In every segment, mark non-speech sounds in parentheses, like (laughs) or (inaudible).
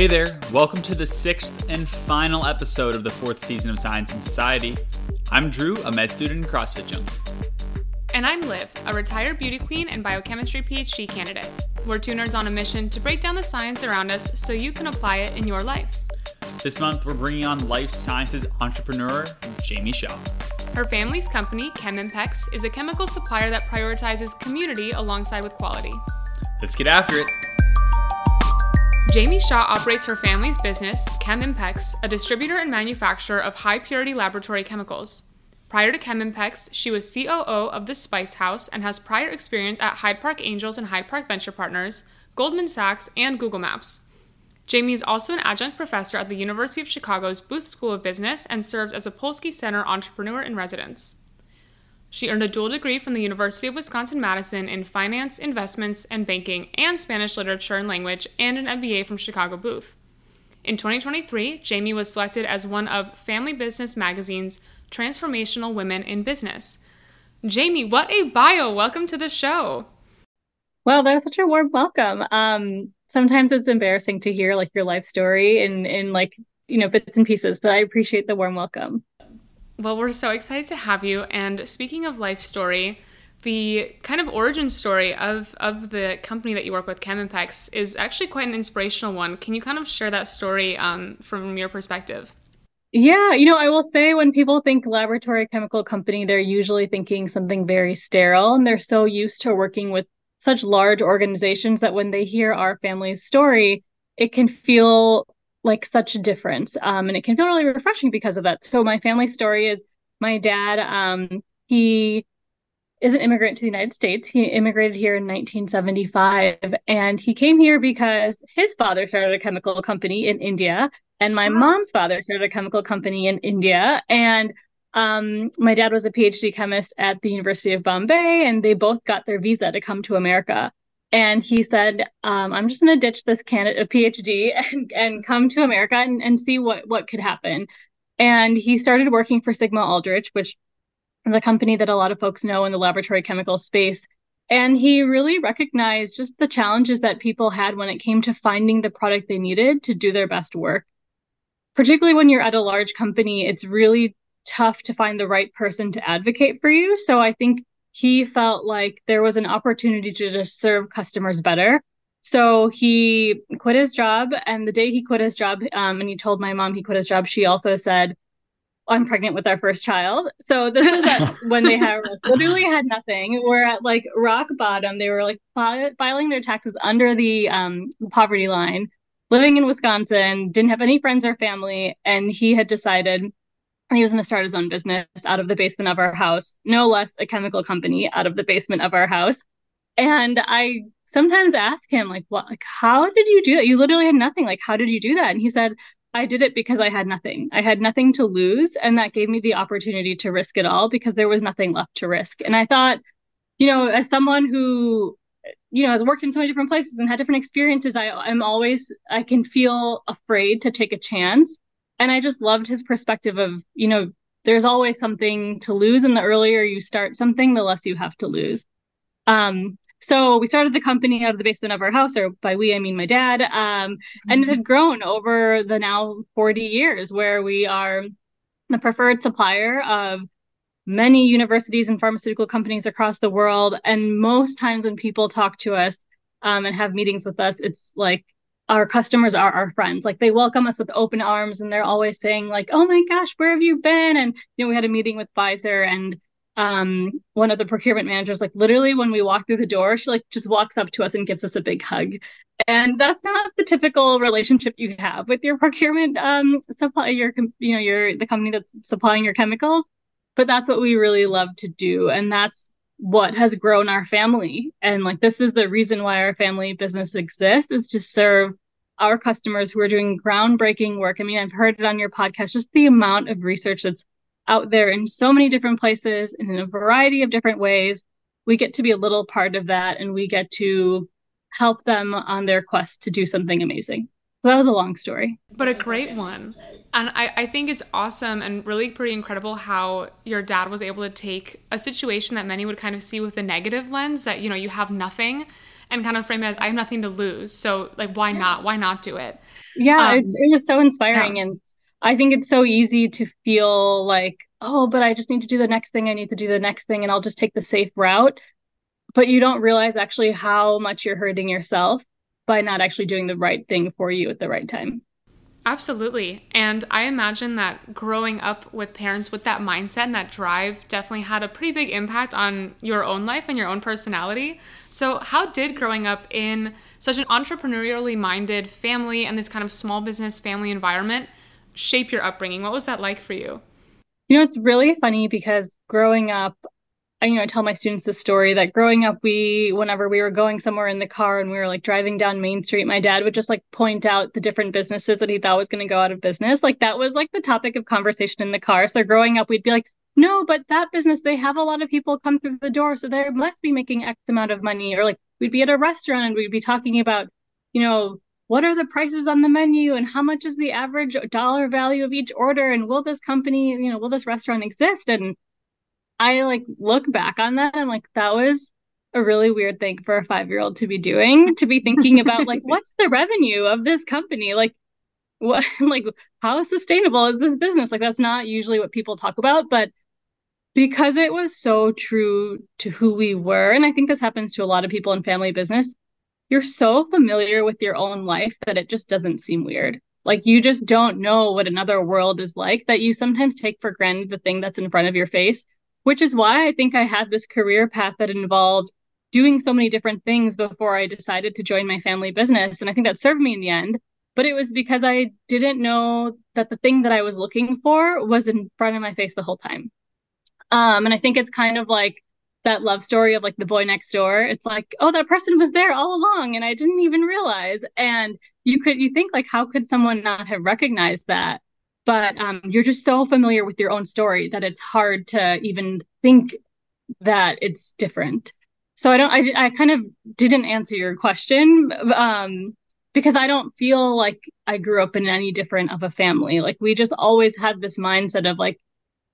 Hey there, welcome to the sixth and final episode of the fourth season of Science in Society. I'm Drew, a med student and CrossFit junkie. And I'm Liv, a retired beauty queen and biochemistry PhD candidate. We're two nerds on a mission to break down the science around us so you can apply it in your life. This month, we're bringing on life sciences entrepreneur Jamie Shah. Her family's company, ChemImpex, is a chemical supplier that prioritizes community alongside with quality. Let's get after it. Jamie Shah operates her family's business, ChemImpex, a distributor and manufacturer of high purity laboratory chemicals. Prior to ChemImpex, she was COO of the Spice House and has prior experience at Hyde Park Angels and Hyde Park Venture Partners, Goldman Sachs, and Google Maps. Jamie is also an adjunct professor at the University of Chicago's Booth School of Business and serves as a Polsky Center entrepreneur in residence. She earned a dual degree from the University of Wisconsin Madison in finance, investments, and banking, and Spanish literature and language, and an MBA from Chicago Booth. In 2023, Jamie was selected as one of Family Business Magazine's Transformational Women in Business. Jamie, what a bio! Welcome to the show. Well, that was such a warm welcome. Um, sometimes it's embarrassing to hear like your life story in in like you know bits and pieces, but I appreciate the warm welcome. Well, we're so excited to have you. And speaking of life story, the kind of origin story of, of the company that you work with, ChemImpex, is actually quite an inspirational one. Can you kind of share that story um, from your perspective? Yeah, you know, I will say when people think laboratory chemical company, they're usually thinking something very sterile, and they're so used to working with such large organizations that when they hear our family's story, it can feel like such a difference. Um, and it can feel really refreshing because of that. So my family story is my dad, um, he is an immigrant to the United States. He immigrated here in 1975 and he came here because his father started a chemical company in India and my mom's father started a chemical company in India and um, my dad was a PhD chemist at the University of Bombay and they both got their visa to come to America and he said, um, "I'm just going to ditch this candidate, a PhD, (laughs) and and come to America and, and see what what could happen." And he started working for Sigma Aldrich, which is a company that a lot of folks know in the laboratory chemical space. And he really recognized just the challenges that people had when it came to finding the product they needed to do their best work. Particularly when you're at a large company, it's really tough to find the right person to advocate for you. So I think he felt like there was an opportunity to just serve customers better. So he quit his job. And the day he quit his job, um, and he told my mom he quit his job, she also said, I'm pregnant with our first child. So this at, (laughs) when they had like, literally had nothing. We're at like rock bottom. They were like filing their taxes under the um, poverty line, living in Wisconsin, didn't have any friends or family. And he had decided he was going to start his own business out of the basement of our house, no less a chemical company out of the basement of our house. And I sometimes ask him, like, what, like, how did you do that? You literally had nothing. Like, how did you do that? And he said, I did it because I had nothing. I had nothing to lose. And that gave me the opportunity to risk it all because there was nothing left to risk. And I thought, you know, as someone who, you know, has worked in so many different places and had different experiences, I am always, I can feel afraid to take a chance and I just loved his perspective of, you know, there's always something to lose. And the earlier you start something, the less you have to lose. Um, so we started the company out of the basement of our house, or by we, I mean my dad. Um, mm-hmm. And it had grown over the now 40 years where we are the preferred supplier of many universities and pharmaceutical companies across the world. And most times when people talk to us um, and have meetings with us, it's like, our customers are our friends. Like they welcome us with open arms and they're always saying like, "Oh my gosh, where have you been?" And you know, we had a meeting with Pfizer and um one of the procurement managers like literally when we walk through the door, she like just walks up to us and gives us a big hug. And that's not the typical relationship you have with your procurement um supply your you know, your the company that's supplying your chemicals, but that's what we really love to do and that's what has grown our family. And like this is the reason why our family business exists is to serve our customers who are doing groundbreaking work. I mean i've heard it on your podcast just the amount of research that's out there in so many different places and in a variety of different ways. We get to be a little part of that and we get to help them on their quest to do something amazing that was a long story but a great one and I, I think it's awesome and really pretty incredible how your dad was able to take a situation that many would kind of see with a negative lens that, you know, you have nothing and kind of frame it as I have nothing to lose. So like why not? Why not do it? Yeah, um, it's it was so inspiring yeah. and I think it's so easy to feel like, oh, but I just need to do the next thing. I need to do the next thing and I'll just take the safe route. But you don't realize actually how much you're hurting yourself by not actually doing the right thing for you at the right time. Absolutely. And I imagine that growing up with parents with that mindset and that drive definitely had a pretty big impact on your own life and your own personality. So, how did growing up in such an entrepreneurially minded family and this kind of small business family environment shape your upbringing? What was that like for you? You know, it's really funny because growing up, I, you know, tell my students this story that growing up, we, whenever we were going somewhere in the car and we were like driving down Main Street, my dad would just like point out the different businesses that he thought was going to go out of business. Like that was like the topic of conversation in the car. So growing up, we'd be like, no, but that business, they have a lot of people come through the door. So they must be making X amount of money. Or like we'd be at a restaurant and we'd be talking about, you know, what are the prices on the menu and how much is the average dollar value of each order and will this company you know will this restaurant exist and i like look back on that and like that was a really weird thing for a five year old to be doing to be thinking about like (laughs) what's the revenue of this company? Like what (laughs) like how sustainable is this business? Like that's not usually what people talk about but because it was so true to who we were and i think this happens to a lot of people in family business you're so familiar with your own life that it just doesn't seem weird. Like you just don't know what another world is like that you sometimes take for granted the thing that's in front of your face, which is why I think I had this career path that involved doing so many different things before I decided to join my family business. And I think that served me in the end. But it was because I didn't know that the thing that I was looking for was in front of my face the whole time. Um, and I think it's kind of like that love story of like the boy next door it's like oh that person was there all along and i didn't even realize and you could you think like how could someone not have recognized that but um, you're just so familiar with your own story that it's hard to even think that it's different. So i don't i, I kind of didn't answer your question um, because i don't feel like i grew up in any different of a family. Like we just always had this mindset of like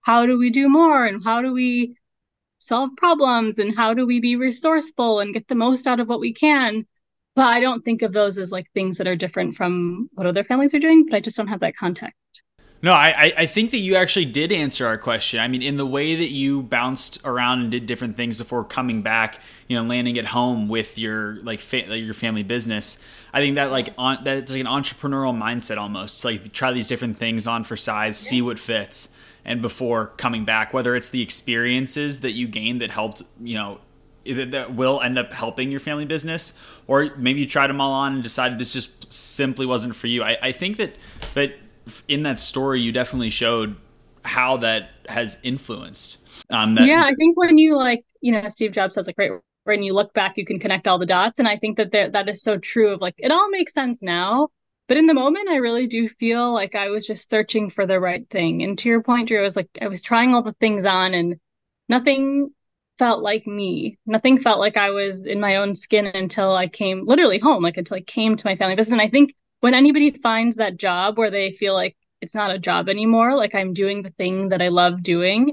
how do we do more? And how do we solve problems? And how do we be resourceful and get the most out of what we can? But i don't think of those as like things that are different from what other families are doing but i just don't have that context no, I, I think that you actually did answer our question. I mean, in the way that you bounced around and did different things before coming back, you know, landing at home with your like fa- your family business. I think that like on that's like an entrepreneurial mindset almost. It's like try these different things on for size, see what fits and before coming back, whether it's the experiences that you gained that helped, you know, that will end up helping your family business, or maybe you tried them all on and decided this just simply wasn't for you. I, I think that that in that story you definitely showed how that has influenced. Um, that- yeah, I think when you like, you know, Steve Jobs says like, right, when you look back, you can connect all the dots, and I think that there, that is so true. Of like, it all makes sense now but in the moment i really do feel like i was just searching for the right thing and to your point drew i was like i was trying all the things on and nothing felt like me nothing felt like i was in my own skin until i came literally home like until i came to my family business and i think when anybody finds that job where they feel like it's not a job anymore like i'm doing the thing that i love doing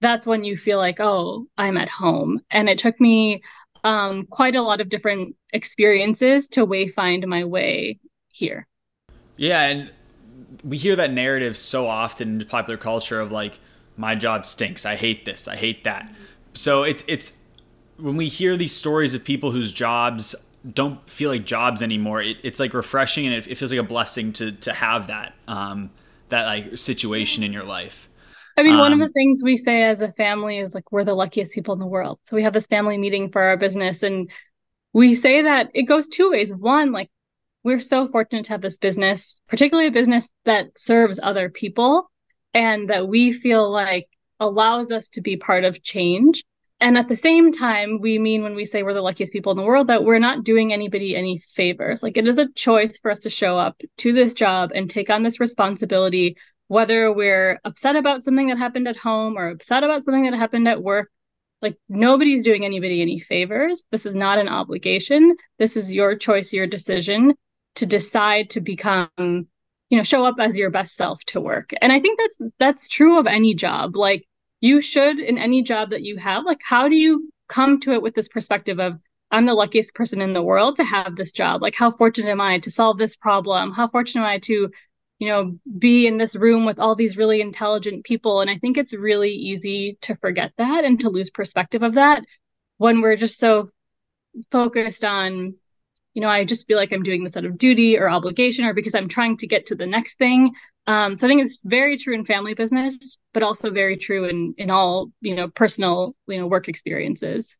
that's when you feel like oh i'm at home and it took me um, quite a lot of different experiences to wayfind my way here. Yeah, and we hear that narrative so often in popular culture of like my job stinks. I hate this. I hate that. So it's it's when we hear these stories of people whose jobs don't feel like jobs anymore, it, it's like refreshing and it, it, feels like a blessing to to have that um, that like situation in your life. I mean, um, one of the um, things we say as a family is like we're the luckiest people in the world. So we have this family meeting for our business and we say that it goes two ways. One, like we're so fortunate to have this business, particularly a business that serves other people and that we feel like allows us to be part of change. And at the same time, we mean when we say we're the luckiest people in the world that we're not doing anybody any favors. Like it is a choice for us to show up to this job and take on this responsibility, whether we're upset about something that happened at home or upset about something that happened at work. Like nobody's doing anybody any favors. This is not an obligation. This is your choice, your decision to decide to become you know show up as your best self to work and i think that's that's true of any job like you should in any job that you have like how do you come to it with this perspective of I'm the luckiest person in the world to have this job. Like, how fortunate am I to solve this problem? How fortunate am I to, you know, be in this room with all these really intelligent people? And I think it's really easy to forget that and to lose perspective of that when we're just so focused on, you know, I just feel like I'm doing this out of duty or obligation or because I'm trying to get to the next thing. Um, so I think it's very true in family business, but also very true in in all you know personal you know work experiences.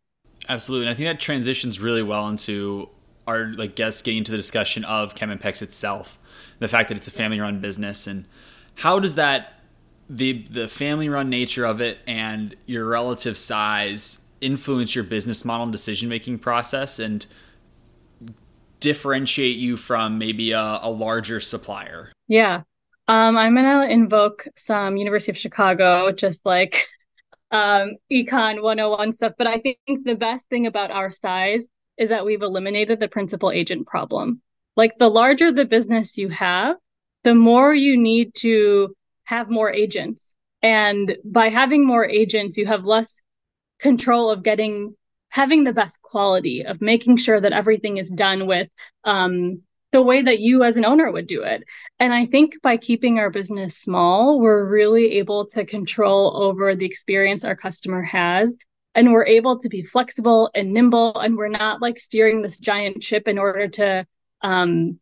Absolutely, and I think that transitions really well into our like guests getting into the discussion of ChemImpex itself, the fact that it's a family-run business, and how does that the the family-run nature of it and your relative size influence your business model and decision-making process and differentiate you from maybe a, a larger supplier? Yeah, um, I'm gonna invoke some University of Chicago, just like um, Econ 101 stuff. But I think the best thing about our size is that we've eliminated the principal agent problem. Like the larger the business you have, the more you need to have more agents. And by having more agents, you have less control of getting having the best quality of making sure that everything is done with um, the way that you as an owner would do it. And I think by keeping our business small, we're really able to control over the experience our customer has. And we're able to be flexible and nimble, and we're not like steering this giant ship in order to um,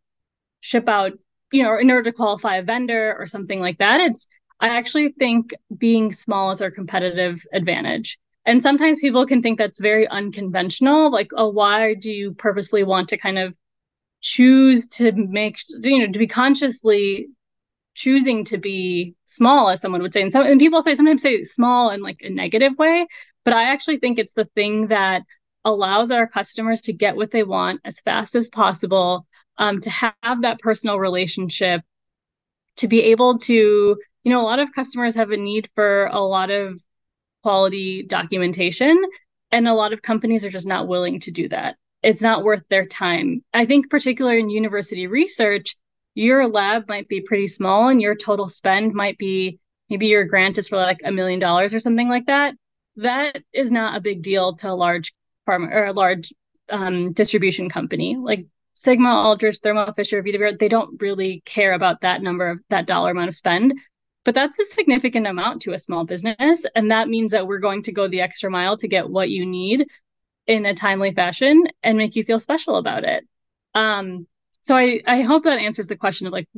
ship out, you know, in order to qualify a vendor or something like that. It's, I actually think being small is our competitive advantage. And sometimes people can think that's very unconventional. Like, oh, why do you purposely want to kind of choose to make you know to be consciously choosing to be small as someone would say. And some and people say sometimes say small in like a negative way but i actually think it's the thing that allows our customers to get what they want as fast as possible um, to have that personal relationship to be able to you know a lot of customers have a need for a lot of quality documentation and a lot of companies are just not willing to do that it's not worth their time. I think, particularly in university research, your lab might be pretty small and your total spend might be maybe your grant is for like a million dollars or something like that. That is not a big deal to a large pharma or a large um, distribution company like Sigma, Aldrich, Thermo Fisher, VWR. They don't really care about that number of that dollar amount of spend. But that's a significant amount to a small business. And that means that we're going to go the extra mile to get what you need in a timely fashion and make you feel special about it. Um, so I, I hope that answers the question of like,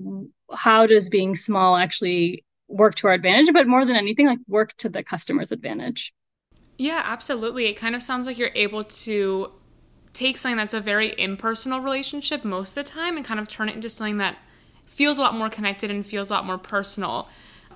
how does being small actually work to our advantage, but more than anything, like work to the customer's advantage. Yeah, absolutely. It kind of sounds like you're able to take something that's a very impersonal relationship most of the time and kind of turn it into something that feels a lot more connected and feels a lot more personal.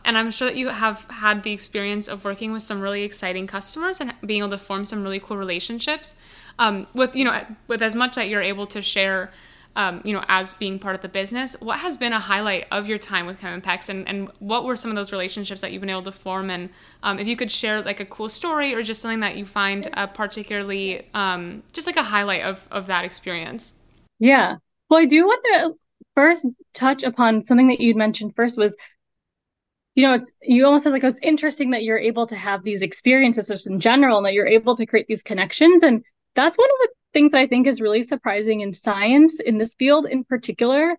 And I'm sure that you have had the experience of working with some really exciting customers and being able to form some really cool relationships. Um, with you know, with as much that you're able to share, um, you know, as being part of the business, what has been a highlight of your time with ChemImpex, and and what were some of those relationships that you've been able to form? And um, if you could share like a cool story or just something that you find uh, particularly, um, just like a highlight of of that experience. Yeah. Well, I do want to first touch upon something that you'd mentioned first was you know, it's you almost said like oh, it's interesting that you're able to have these experiences just in general and that you're able to create these connections. And that's one of the things I think is really surprising in science in this field in particular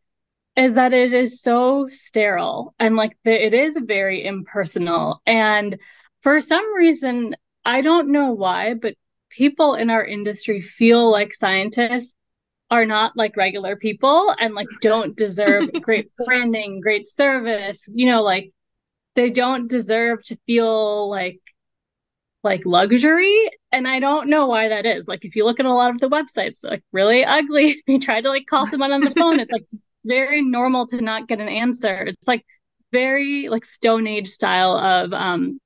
is that it is so sterile and like the, it is very impersonal. And for some reason, I don't know why, but people in our industry feel like scientists are not like regular people and like don't deserve (laughs) great branding, great service, you know, like they don't deserve to feel like like luxury. And i don't know why that is. Like if you look at a lot of the websites like really ugly. (laughs) You try to like call (laughs) someone on the phone. It's like very normal to not get an answer. It's like very like stone age style of um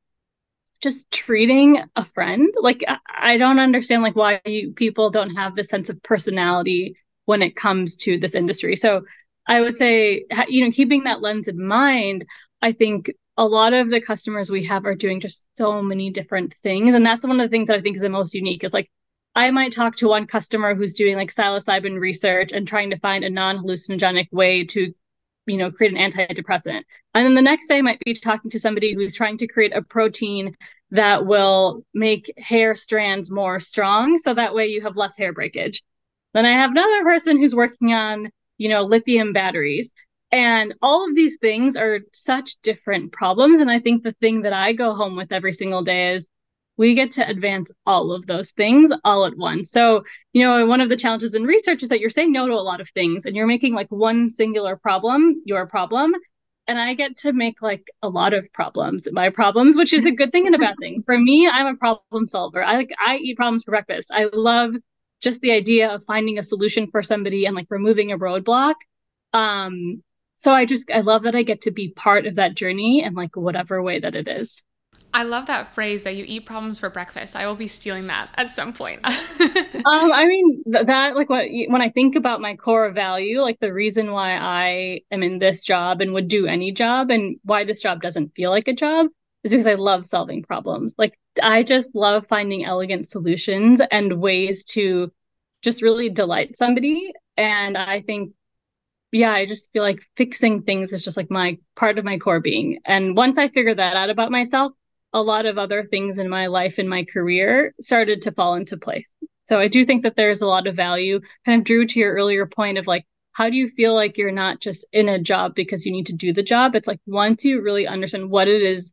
just treating a friend. Like i, I don't understand like why you people don't have this sense of personality when it comes to this industry. So i would say you know keeping that lens in mind i think a lot of the customers we have are doing just so many different things. And that's one of the things that I think is the most unique is like I might talk to one customer who's doing like psilocybin research and trying to find a non-hallucinogenic way to, you know, create an antidepressant. And then the next day I might be talking to somebody who's trying to create a protein that will make hair strands more strong so that way you have less hair breakage. Then I have another person who's working on, you know, lithium batteries. And all of these things are such different problems. And I think the thing that I go home with every single day is we get to advance all of those things all at once. So, you know, one of the challenges in research is that you're saying no to a lot of things and you're making like one singular problem your problem. And I get to make like a lot of problems my problems, which is a good thing and a bad thing. For me, I'm a problem solver. I like I eat problems for breakfast. I love just the idea of finding a solution for somebody and like removing a roadblock. Um, so I just I love that I get to be part of that journey and like whatever way that it is. I love that phrase that you eat problems for breakfast. I will be stealing that at some point. (laughs) um, I mean th- that like what when I think about my core value, like the reason why I am in this job and would do any job, and why this job doesn't feel like a job, is because I love solving problems. Like I just love finding elegant solutions and ways to just really delight somebody. And I think yeah, I just feel like fixing things is just like my part of my core being. And once I figured that out about myself, a lot of other things in my life and my career started to fall into place. So I do think that there's a lot of value. Kind of drew to your earlier point of like, how do you feel like you're not just in a job because you need to do the job? It's like once you really understand what it is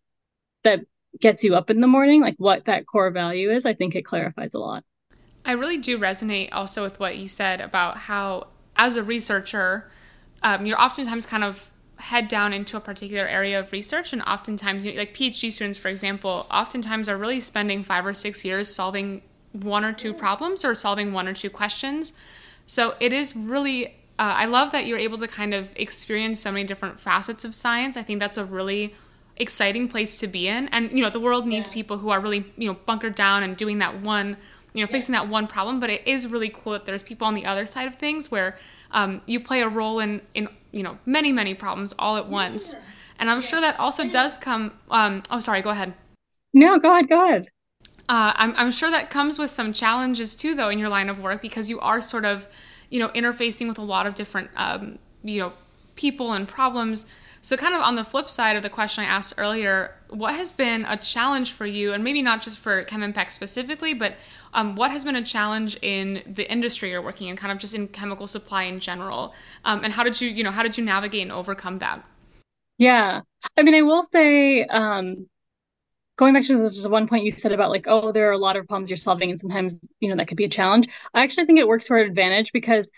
that gets you up in the morning, like what that core value is, I think it clarifies a lot. I really do resonate also with what you said about how, as a researcher, um, you're oftentimes kind of head down into a particular area of research and oftentimes like phd students for example oftentimes are really spending five or six years solving one or two problems or solving one or two questions. So it is really uh, i love that you're able to kind of experience so many different facets of science. I think that's a really exciting place to be in. And you know the world needs yeah. people who are really you know bunkered down and doing that one you know fixing that one problem. But it is really cool that there's people on the other side of things where um, you play a role in in you know many many problems all at once. And i'm sure that also does come um, oh sorry go ahead. No go ahead go ahead. Uh, I'm, I'm sure that comes with some challenges too though in your line of work because you are sort of you know interfacing with a lot of different um, you know people and problems so, kind of on the flip side of the question I asked earlier, what has been a challenge for you, and maybe not just for ChemImpex specifically, but um, what has been a challenge in the industry you're working in, kind of just in chemical supply in general, um, and how did you, you know, how did you navigate and overcome that? Yeah, I mean, I will say, um, going back to just one point you said about like, oh, there are a lot of problems you're solving, and sometimes you know that could be a challenge. I actually think it works to our advantage because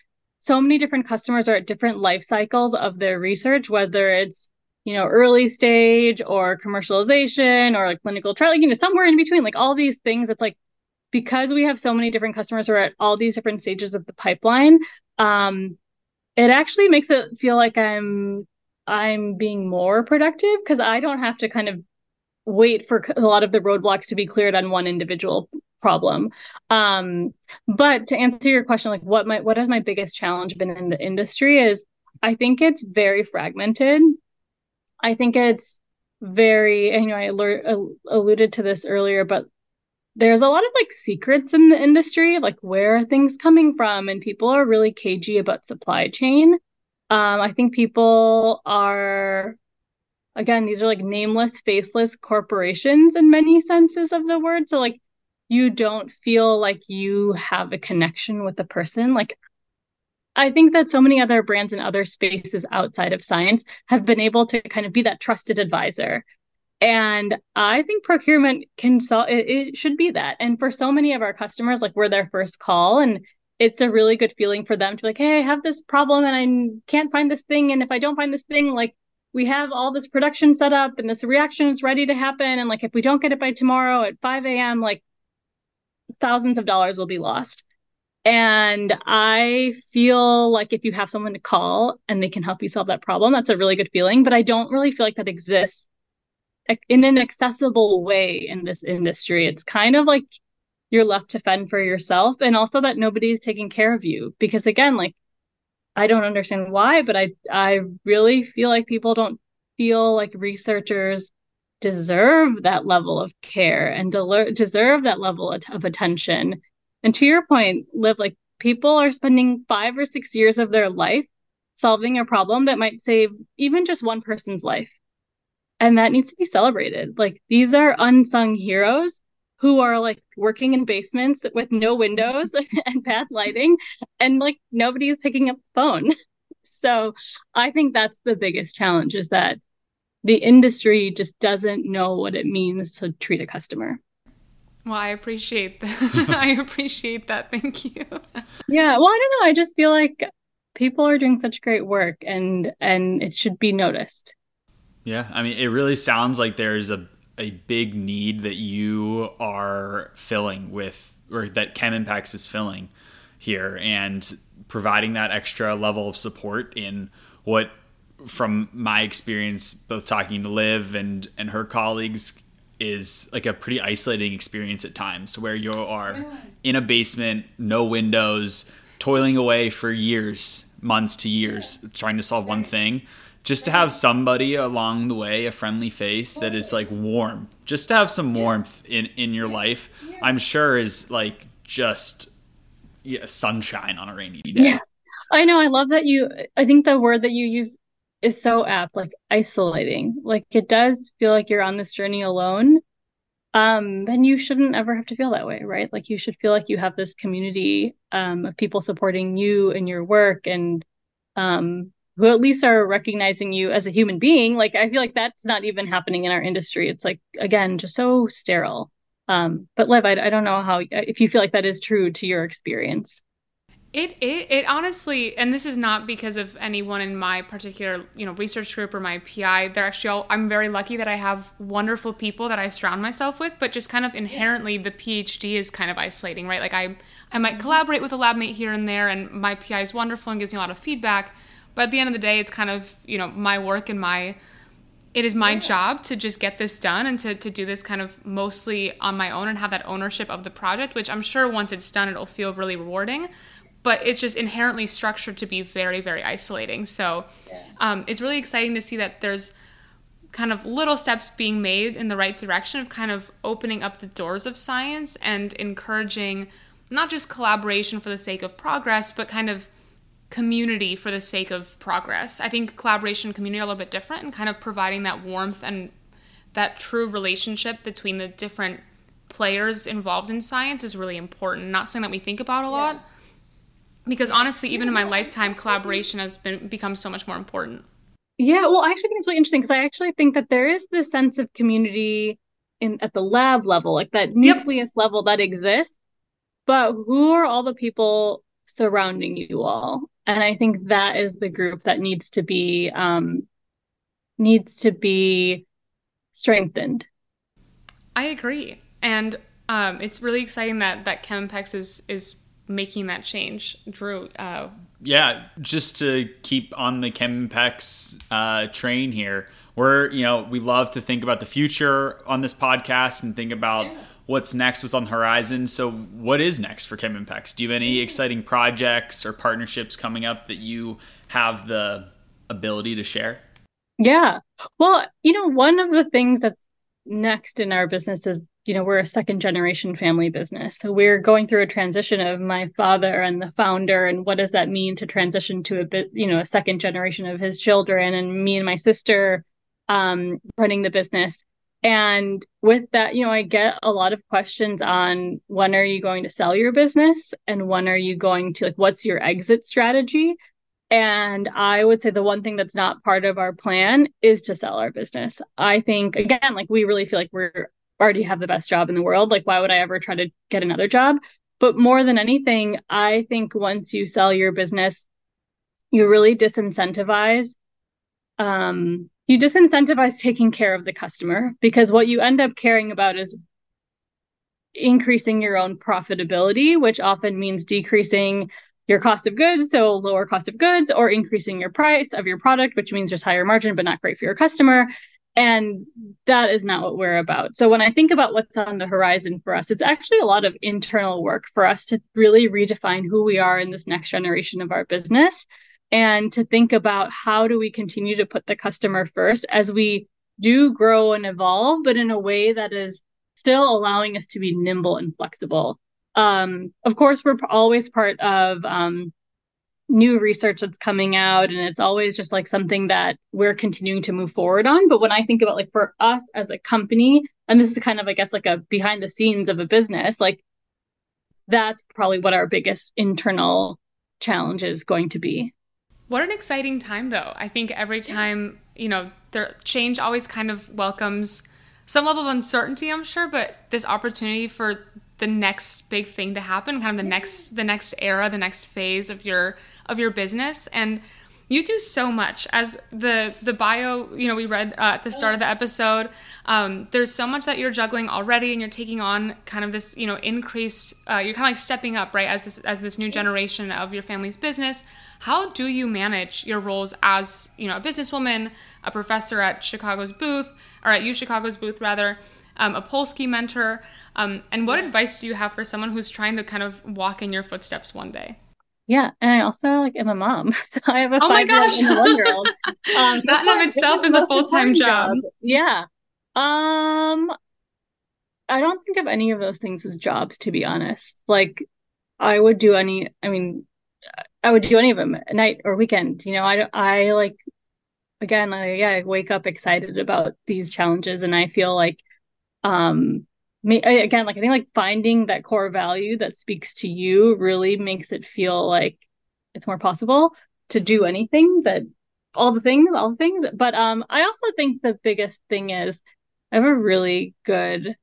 so many different customers are at different life cycles of their research, whether it's you know early stage or commercialization or like clinical trial, you know somewhere in between, like all these things. It's like because we have so many different customers who are at all these different stages of the pipeline. Um, it actually makes it feel like I'm I'm being more productive because I don't have to kind of wait for a lot of the roadblocks to be cleared on one individual problem. Um, but to answer your question, like what my what has my biggest challenge been in the industry is I think it's very fragmented. I think it's very, you know, I alluded to this earlier, but there's a lot of like secrets in the industry, like where are things coming from, and people are really cagey about supply chain. Um, I think people are again, these are like nameless, faceless corporations in many senses of the word. So like you don't feel like you have a connection with the person like I think that so many other brands and other spaces outside of science have been able to kind of be that trusted advisor. And I think procurement can solve it, it should be that. And for so many of our customers, like we're their first call and it's a really good feeling for them to like, hey, I have this problem and I can't find this thing. And if I don't find this thing, like we have all this production set up and this reaction is ready to happen. And like if we don't get it by tomorrow at 5 a.m., like thousands of dollars will be lost. And I feel like if you have someone to call and they can help you solve that problem, that's a really good feeling. But I don't really feel like that exists in an accessible way in this industry. It's kind of like you're left to fend for yourself and also that nobody's taking care of you. Because again, like I don't understand why, but I I really feel like people don't feel like researchers deserve that level of care and de- deserve that level of, attention. And to your point, Liv like people are spending five or six years of their life solving a problem that might save even just one person's life. and that needs to be celebrated. Like these are unsung heroes who are like working in basements with no windows (laughs) and bad lighting and like nobody is picking up the phone. (laughs) So I think that's the biggest challenge is that the industry just doesn't know what it means to treat a customer. Well, I appreciate that. (laughs) (laughs) I appreciate that. Thank you. (laughs) Yeah. Well, I don't know. I just feel like people are doing such great work and and it should be noticed. Yeah. I mean, it really sounds like there's a a big need that you are filling with or that Chemimpex is filling here and providing that extra level of support in what from my experience both talking to Liv and and her colleagues is like a pretty isolating experience at times where you are in a basement, no windows, toiling away for years, months to years trying to solve one thing. Just to have somebody along the way, a friendly face that is like warm, just to have some warmth in in your life, I'm sure is like just yeah, sunshine on a rainy day. Yeah. I know. I love that you. I think the word that you use is so apt, like isolating. Like it does feel like you're on this journey alone. Um, then you shouldn't ever have to feel that way, right? Like you should feel like you have this community um, of people supporting you and your work and um, who at least are recognizing you as a human being. Like I feel like that's not even happening in our industry. It's like again, just so sterile. Um, but Liv, I, I don't know how if you feel like that is true to your experience. It, it it honestly, and this is not because of anyone in my particular you know research group or my PI. They're actually all. I'm very lucky that I have wonderful people that I surround myself with. But just kind of inherently, the PhD is kind of isolating, right? Like I I might mm-hmm. collaborate with a lab mate here and there, and my PI is wonderful and gives me a lot of feedback. But at the end of the day, it's kind of you know my work and my it is my yeah. job to just get this done and to, to do this kind of mostly on my own and have that ownership of the project, which I'm sure once it's done, it'll feel really rewarding but it's just inherently structured to be very very isolating. So um, it's really exciting to see that there's kind of little steps being made in the right direction of kind of opening up the doors of science and encouraging not just collaboration for the sake of progress but kind of community for the sake of progress. I think collaboration and community are a little bit different and kind of providing that warmth and that true relationship between the different players involved in science is really important. Not something that we think about a lot because honestly even in my lifetime collaboration has been become so much more important. Yeah well i actually think it's really interesting because i actually think that there is this sense of community in at the lab level like that nucleus yep. level that exists but who are all the people surrounding you all? And i think that is the group that needs to be um needs to be strengthened. I agree. And um it's really exciting that that chemimpex is is making that change, Drew? Uh, yeah, just to keep on the Chemimpex uh, train here, we're you know we love to think about the future on this podcast and think about yeah. what's next, what's on the horizon. So, what is next for Chemimpex? Do you have any exciting projects or partnerships coming up that you have the ability to share? Yeah, well, you know, one of the things that's next in our business is you know we're a second generation family business. So we're going through a transition of my father and the founder and what does that mean to transition to a bit you know a second generation of his children and me and my sister um, running the business. And with that you know i get a lot of questions on when are you going to sell your business and when are you going to like what's your exit strategy? And I would say the one thing that's not part of our plan is to sell our business. I think, again, like we really feel like we're already have the best job in the world. Like, why would I ever try to get another job? But more than anything, I think once you sell your business, you really disincentivize. Um, you disincentivize taking care of the customer because what you end up caring about is increasing your own profitability, which often means decreasing your cost of goods, so lower cost of goods, or increasing your price of your product, which means just higher margin, but not great for your customer. And that is not what we're about. So when I think about what's on the horizon for us, it's actually a lot of internal work for us to really redefine who we are in this next generation of our business and to think about how do we continue to put the customer first as we do grow and evolve, but in a way that is still allowing us to be nimble and flexible. Um, of course, we're always part of um, new research that's coming out and it's always just like something that we're continuing to move forward on. But when i think about like for us as a company and this is kind of i guess like a behind the scenes of a business like that's probably what our biggest internal challenge is going to be. What an exciting time though. I think every time you know the change always kind of welcomes some level of uncertainty i'm sure but this opportunity for the next big thing to happen kind of the next the next era the next phase of your of your business. And you do so much. As the the bio you know we read uh, at the start of the episode um, there's so much that you're juggling already and you're taking on kind of this you know increased uh, you're kind of like stepping up right as this as this new generation of your family's business. How do you manage your roles as you know a businesswoman a professor at chicago's booth or at u chicago's booth rather um, a polsky mentor um, and what advice do you have for someone who's trying to kind of walk in your footsteps one day yeah, and I also like am a mom. (laughs) So I have a oh year old and a one year old. (laughs) Um, so that in of itself is a full time job. job. Yeah. Um, I don't think of any of those things as jobs, to be honest. Like, I would do any. I mean, I would do any of them at night or weekend. You know, I I like again. I yeah, I wake up excited about these challenges, and I feel like um again like i think like finding that core value that speaks to you really makes it feel like it's more possible to do anything that all the things all the things but um i also think the biggest thing is i have a really good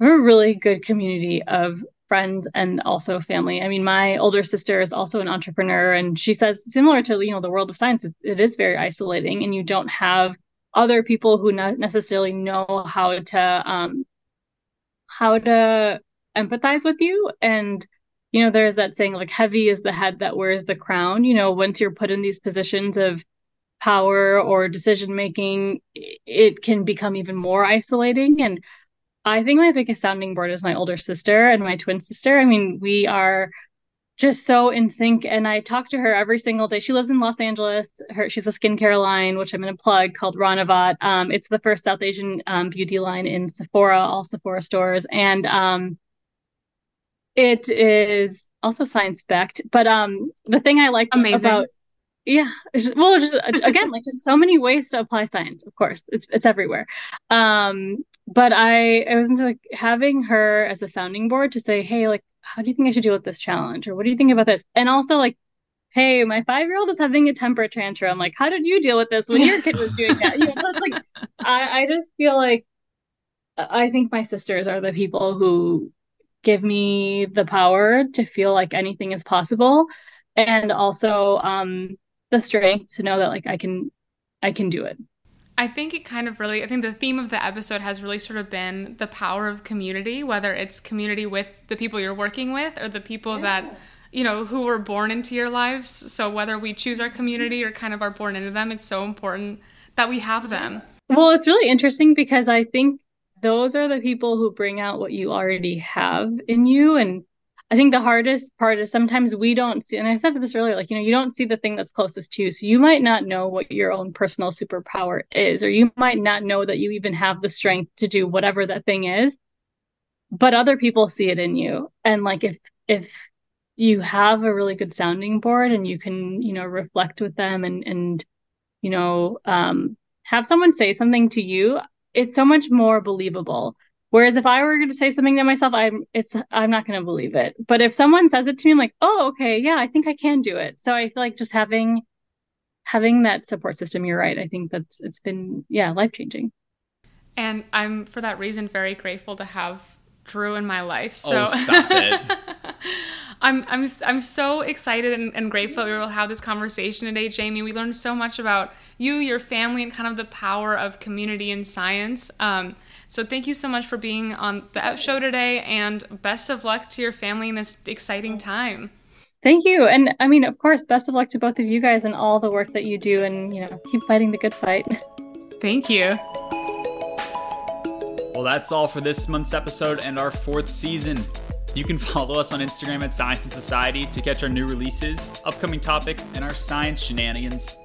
I have a really good community of friends and also family. I mean, my older sister is also an entrepreneur, and she says similar to you know the world of science, it is very isolating, and you don't have other people who not necessarily know how to um, how to empathize with you. And you know there's that saying like heavy is the head that wears the crown. You know once you're put in these positions of power or decision making it can become even more isolating. And i think my biggest sounding board is my older sister and my twin sister. I mean we are just so in sync. And I talk to her every single day. She lives in Los Angeles. Her she's a skincare line, which I'm going to plug, called Ranavat. Um, it's the first South Asian um, beauty line in Sephora, all Sephora stores, and um, it is also science backed. But um, the thing I like Amazing. about yeah well just again like just so many ways to apply science of course it's it's everywhere um but i i was into like having her as a sounding board to say hey like how do you think I should deal with this challenge? Or what do you think about this? And also like, hey, my five year old is having a temper tantrum. Like, how did you deal with this when your kid was doing that? You know, so it's like (laughs) I, I just feel like I think my sisters are the people who give me the power to feel like anything is possible and also um the strength to know that like I can I can do it. I think it kind of really, I think the theme of the episode has really sort of been the power of community, whether it's community with the people you're working with or the people yeah. that, you know, who were born into your lives. So whether we choose our community or kind of are born into them, it's so important that we have them. Well, it's really interesting because I think those are the people who bring out what you already have in you. And I think the hardest part is sometimes we don't see, and I said this earlier, like, you know, you don't see the thing that's closest to you. So you might not know what your own personal superpower is, or you might not know that you even have the strength to do whatever that thing is. But other people see it in you. And like if if you have a really good sounding board and you can, you know, reflect with them and and you know, um have someone say something to you, it's so much more believable Whereas if I were going to say something to myself, I'm it's I'm not going to believe it. But if someone says it to me, I'm like, oh, okay, yeah, I think I can do it. So I feel like just having having that support system. You're right. I think that's it's been yeah life changing. And I'm for that reason very grateful to have Drew in my life. So oh, stop it. (laughs) I'm I'm I'm so excited and, and grateful we will have this conversation today, Jamie. We learned so much about you, your family, and kind of the power of community and science. Um, so thank you so much for being on the F show today, and best of luck to your family in this exciting time. Thank you, and I mean, of course, best of luck to both of you guys and all the work that you do, and you know, keep fighting the good fight. Thank you. Well, that's all for this month's episode and our fourth season. You can follow us on Instagram at Science in Society to catch our new releases, upcoming topics, and our science shenanigans.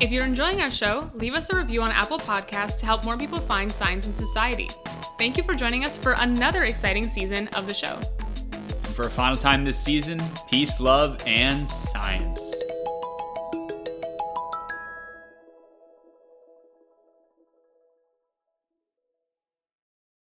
If you're enjoying our show, leave us a review on Apple Podcasts to help more people find science in society. Thank you for joining us for another exciting season of the show. for a final time this season, peace, love, and science.